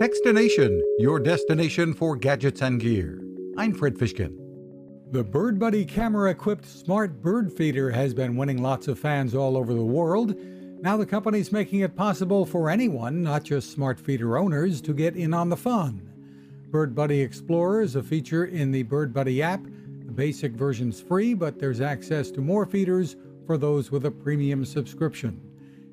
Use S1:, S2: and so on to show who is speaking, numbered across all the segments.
S1: Techstination, your destination for gadgets and gear. I'm Fred Fishkin.
S2: The Bird Buddy camera equipped smart bird feeder has been winning lots of fans all over the world. Now the company's making it possible for anyone, not just smart feeder owners, to get in on the fun. Bird Buddy Explore is a feature in the Bird Buddy app. The basic version's free, but there's access to more feeders for those with a premium subscription.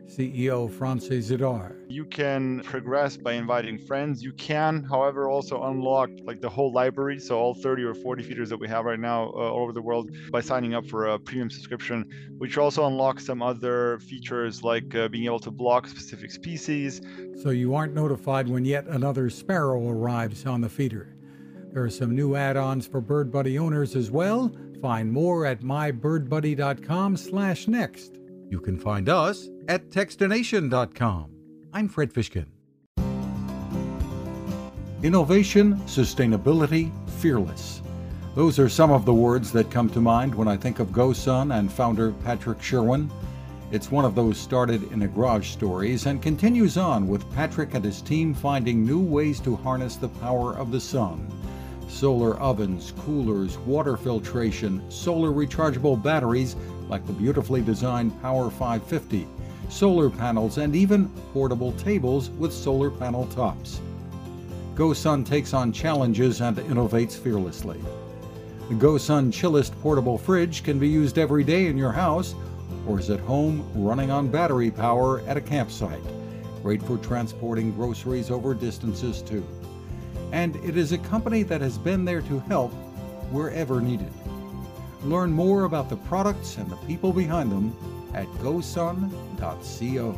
S2: CEO Franci Zidar.
S3: You can progress by inviting friends. You can, however, also unlock like the whole library, so all 30 or 40 feeders that we have right now uh, all over the world by signing up for a premium subscription, which also unlocks some other features like uh, being able to block specific species.
S2: So you aren't notified when yet another sparrow arrives on the feeder. There are some new add-ons for Bird Buddy owners as well. Find more at mybirdbuddy.com/next.
S1: You can find us at Techstination.com. I'm Fred Fishkin. Innovation, sustainability, fearless. Those are some of the words that come to mind when I think of GoSun and founder Patrick Sherwin. It's one of those started in a garage stories and continues on with Patrick and his team finding new ways to harness the power of the sun. Solar ovens, coolers, water filtration, solar rechargeable batteries like the beautifully designed Power 550, solar panels, and even portable tables with solar panel tops. GoSun takes on challenges and innovates fearlessly. The GoSun Chillest portable fridge can be used every day in your house or is at home running on battery power at a campsite. Great for transporting groceries over distances too. And it is a company that has been there to help wherever needed. Learn more about the products and the people behind them at gosun.co.